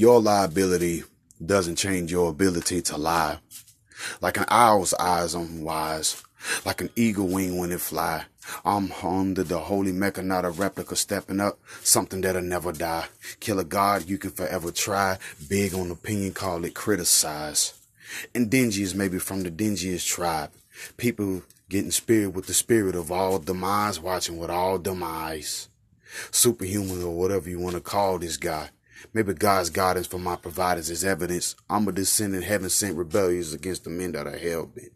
Your liability doesn't change your ability to lie. Like an owl's eyes, I'm wise. Like an eagle wing when it fly. I'm under the holy mecca, not a replica stepping up. Something that'll never die. Kill a god you can forever try. Big on opinion, call it criticize. And dingy is maybe from the dingiest tribe. People getting spirit with the spirit of all demise, watching with all demise. Superhuman or whatever you want to call this guy. Maybe God's guidance for my providers is evidence. I'm a descendant, heaven sent rebellious against the men that are hell bent.